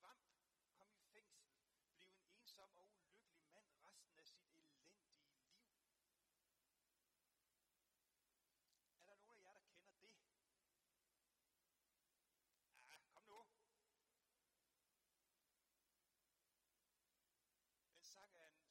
frem, kom i fængsel, blev en ensom og ulykkelig mand resten af sit elendige liv. Er der nogen af jer, der kender det? Ah, kom nu. Den sang er en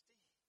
prestige